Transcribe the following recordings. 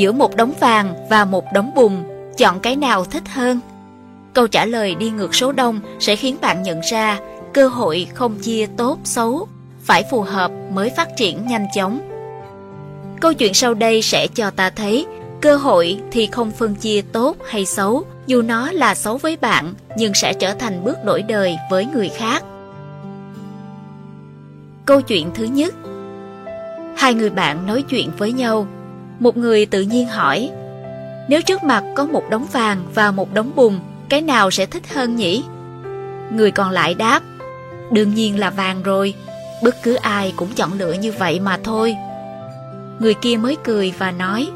Giữa một đống vàng và một đống bùn, chọn cái nào thích hơn? Câu trả lời đi ngược số đông sẽ khiến bạn nhận ra cơ hội không chia tốt xấu, phải phù hợp mới phát triển nhanh chóng. Câu chuyện sau đây sẽ cho ta thấy cơ hội thì không phân chia tốt hay xấu, dù nó là xấu với bạn nhưng sẽ trở thành bước đổi đời với người khác. Câu chuyện thứ nhất Hai người bạn nói chuyện với nhau. Một người tự nhiên hỏi Nếu trước mặt có một đống vàng và một đống bùn, cái nào sẽ thích hơn nhỉ? Người còn lại đáp Đương nhiên là vàng rồi, bất cứ ai cũng chọn lựa như vậy mà thôi. Người kia mới cười và nói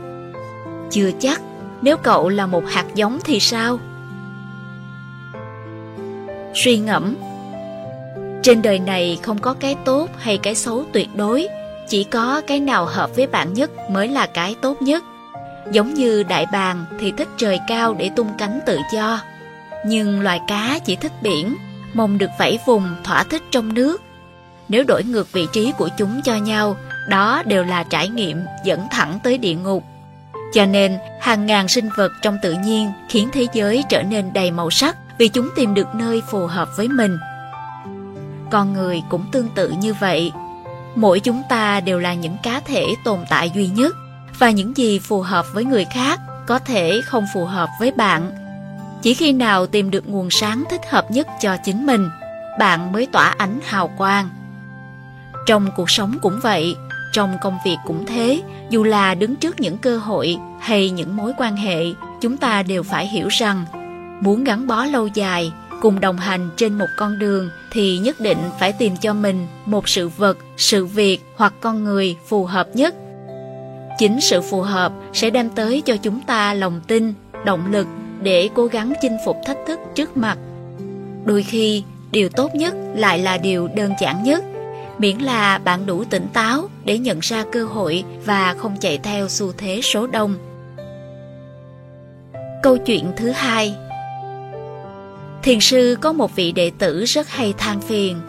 Chưa chắc, nếu cậu là một hạt giống thì sao? Suy ngẫm Trên đời này không có cái tốt hay cái xấu tuyệt đối chỉ có cái nào hợp với bạn nhất mới là cái tốt nhất Giống như đại bàng thì thích trời cao để tung cánh tự do Nhưng loài cá chỉ thích biển Mong được vẫy vùng thỏa thích trong nước Nếu đổi ngược vị trí của chúng cho nhau Đó đều là trải nghiệm dẫn thẳng tới địa ngục cho nên, hàng ngàn sinh vật trong tự nhiên khiến thế giới trở nên đầy màu sắc vì chúng tìm được nơi phù hợp với mình. Con người cũng tương tự như vậy. Mỗi chúng ta đều là những cá thể tồn tại duy nhất và những gì phù hợp với người khác có thể không phù hợp với bạn. Chỉ khi nào tìm được nguồn sáng thích hợp nhất cho chính mình, bạn mới tỏa ánh hào quang. Trong cuộc sống cũng vậy, trong công việc cũng thế, dù là đứng trước những cơ hội hay những mối quan hệ, chúng ta đều phải hiểu rằng muốn gắn bó lâu dài, cùng đồng hành trên một con đường thì nhất định phải tìm cho mình một sự vật, sự việc hoặc con người phù hợp nhất. Chính sự phù hợp sẽ đem tới cho chúng ta lòng tin, động lực để cố gắng chinh phục thách thức trước mặt. Đôi khi, điều tốt nhất lại là điều đơn giản nhất miễn là bạn đủ tỉnh táo để nhận ra cơ hội và không chạy theo xu thế số đông. Câu chuyện thứ hai Thiền sư có một vị đệ tử rất hay than phiền.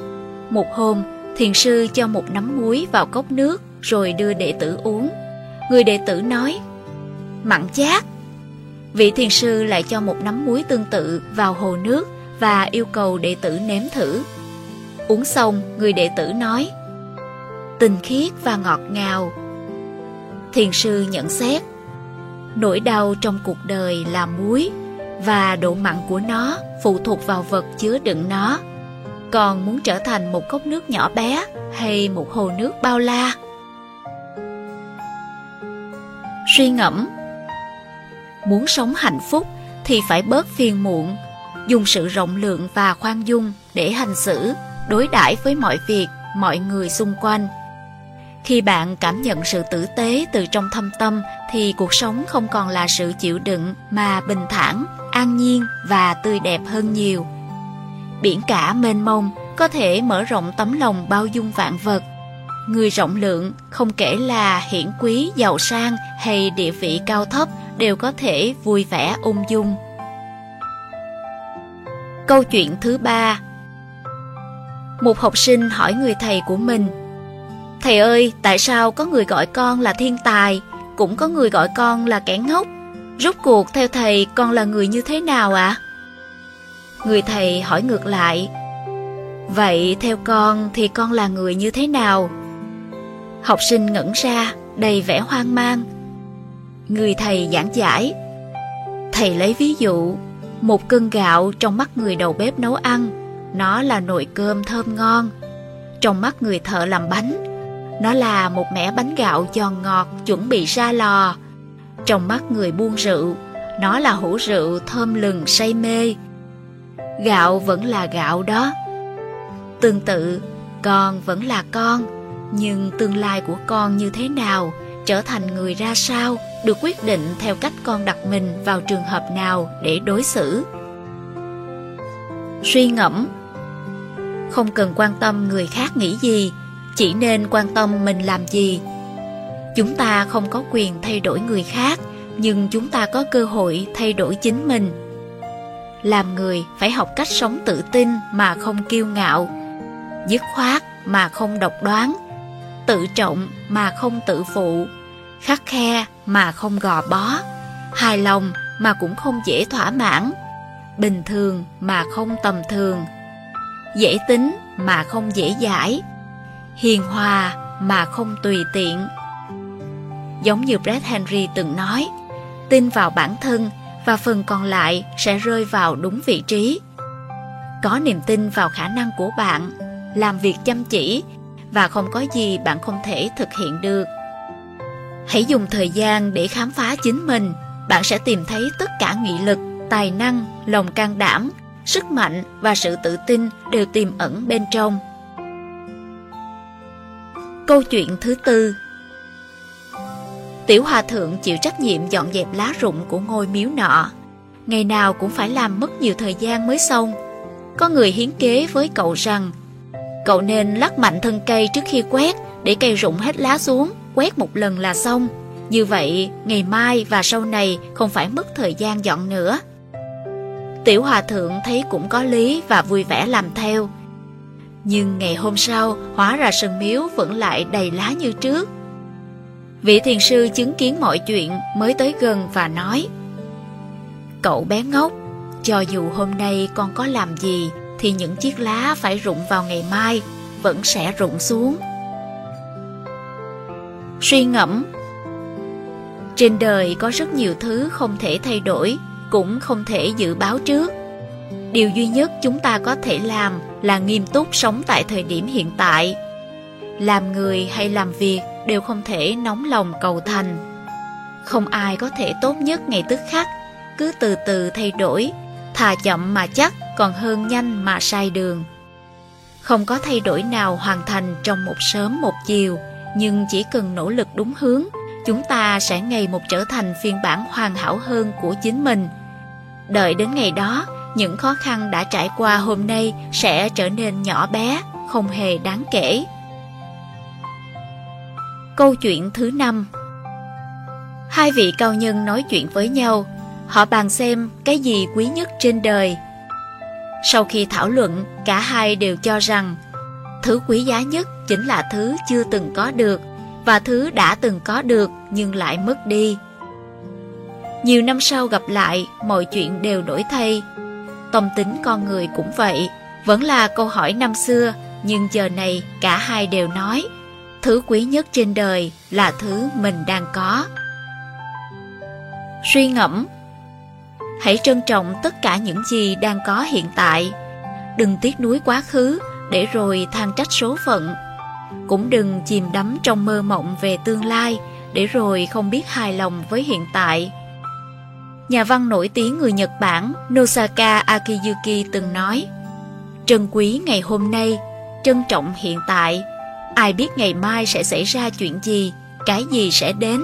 Một hôm, thiền sư cho một nắm muối vào cốc nước rồi đưa đệ tử uống. Người đệ tử nói, mặn chát. Vị thiền sư lại cho một nắm muối tương tự vào hồ nước và yêu cầu đệ tử nếm thử. Uống xong, người đệ tử nói Tinh khiết và ngọt ngào Thiền sư nhận xét Nỗi đau trong cuộc đời là muối Và độ mặn của nó phụ thuộc vào vật chứa đựng nó. Còn muốn trở thành một cốc nước nhỏ bé Hay một hồ nước bao la? Suy ngẫm. Muốn sống hạnh phúc thì phải bớt phiền muộn Dùng sự rộng lượng và khoan dung để hành xử đối đãi với mọi việc, mọi người xung quanh. Khi bạn cảm nhận sự tử tế từ trong thâm tâm thì cuộc sống không còn là sự chịu đựng mà bình thản, an nhiên và tươi đẹp hơn nhiều. Biển cả mênh mông có thể mở rộng tấm lòng bao dung vạn vật. Người rộng lượng không kể là hiển quý, giàu sang hay địa vị cao thấp đều có thể vui vẻ ung dung. Câu chuyện thứ ba một học sinh hỏi người thầy của mình Thầy ơi, tại sao có người gọi con là thiên tài, cũng có người gọi con là kẻ ngốc? Rốt cuộc theo thầy con là người như thế nào ạ? À? Người thầy hỏi ngược lại Vậy theo con thì con là người như thế nào? Học sinh ngẩn ra, đầy vẻ hoang mang Người thầy giảng giải Thầy lấy ví dụ Một cân gạo trong mắt người đầu bếp nấu ăn nó là nồi cơm thơm ngon. Trong mắt người thợ làm bánh, nó là một mẻ bánh gạo giòn ngọt chuẩn bị ra lò. Trong mắt người buôn rượu, nó là hũ rượu thơm lừng say mê. Gạo vẫn là gạo đó. Tương tự, con vẫn là con, nhưng tương lai của con như thế nào, trở thành người ra sao, được quyết định theo cách con đặt mình vào trường hợp nào để đối xử. Suy ngẫm không cần quan tâm người khác nghĩ gì, chỉ nên quan tâm mình làm gì. Chúng ta không có quyền thay đổi người khác, nhưng chúng ta có cơ hội thay đổi chính mình. Làm người phải học cách sống tự tin mà không kiêu ngạo, dứt khoát mà không độc đoán, tự trọng mà không tự phụ, khắc khe mà không gò bó, hài lòng mà cũng không dễ thỏa mãn, bình thường mà không tầm thường, dễ tính mà không dễ dãi, hiền hòa mà không tùy tiện. Giống như Brad Henry từng nói, tin vào bản thân và phần còn lại sẽ rơi vào đúng vị trí. Có niềm tin vào khả năng của bạn, làm việc chăm chỉ và không có gì bạn không thể thực hiện được. Hãy dùng thời gian để khám phá chính mình, bạn sẽ tìm thấy tất cả nghị lực, tài năng, lòng can đảm, sức mạnh và sự tự tin đều tiềm ẩn bên trong. Câu chuyện thứ tư Tiểu Hòa Thượng chịu trách nhiệm dọn dẹp lá rụng của ngôi miếu nọ. Ngày nào cũng phải làm mất nhiều thời gian mới xong. Có người hiến kế với cậu rằng Cậu nên lắc mạnh thân cây trước khi quét để cây rụng hết lá xuống, quét một lần là xong. Như vậy, ngày mai và sau này không phải mất thời gian dọn nữa. Tiểu Hòa Thượng thấy cũng có lý và vui vẻ làm theo. Nhưng ngày hôm sau, hóa ra sân miếu vẫn lại đầy lá như trước. Vị thiền sư chứng kiến mọi chuyện mới tới gần và nói Cậu bé ngốc, cho dù hôm nay con có làm gì thì những chiếc lá phải rụng vào ngày mai vẫn sẽ rụng xuống. Suy ngẫm Trên đời có rất nhiều thứ không thể thay đổi, cũng không thể dự báo trước. Điều duy nhất chúng ta có thể làm là nghiêm túc sống tại thời điểm hiện tại. Làm người hay làm việc đều không thể nóng lòng cầu thành. Không ai có thể tốt nhất ngay tức khắc, cứ từ từ thay đổi, thà chậm mà chắc còn hơn nhanh mà sai đường. Không có thay đổi nào hoàn thành trong một sớm một chiều, nhưng chỉ cần nỗ lực đúng hướng, chúng ta sẽ ngày một trở thành phiên bản hoàn hảo hơn của chính mình. Đợi đến ngày đó, những khó khăn đã trải qua hôm nay sẽ trở nên nhỏ bé, không hề đáng kể. Câu chuyện thứ năm Hai vị cao nhân nói chuyện với nhau, họ bàn xem cái gì quý nhất trên đời. Sau khi thảo luận, cả hai đều cho rằng thứ quý giá nhất chính là thứ chưa từng có được và thứ đã từng có được nhưng lại mất đi. Nhiều năm sau gặp lại, mọi chuyện đều đổi thay. Tâm tính con người cũng vậy, vẫn là câu hỏi năm xưa, nhưng giờ này cả hai đều nói thứ quý nhất trên đời là thứ mình đang có. Suy ngẫm Hãy trân trọng tất cả những gì đang có hiện tại. Đừng tiếc nuối quá khứ để rồi than trách số phận. Cũng đừng chìm đắm trong mơ mộng về tương lai để rồi không biết hài lòng với hiện tại. Nhà văn nổi tiếng người Nhật Bản Nosaka Akiyuki từng nói Trân quý ngày hôm nay, trân trọng hiện tại Ai biết ngày mai sẽ xảy ra chuyện gì, cái gì sẽ đến.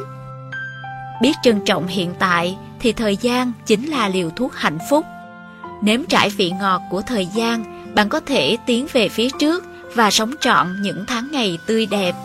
Biết trân trọng hiện tại thì thời gian chính là liều thuốc hạnh phúc. Nếm trải vị ngọt của thời gian, bạn có thể tiến về phía trước và sống trọn những tháng ngày tươi đẹp.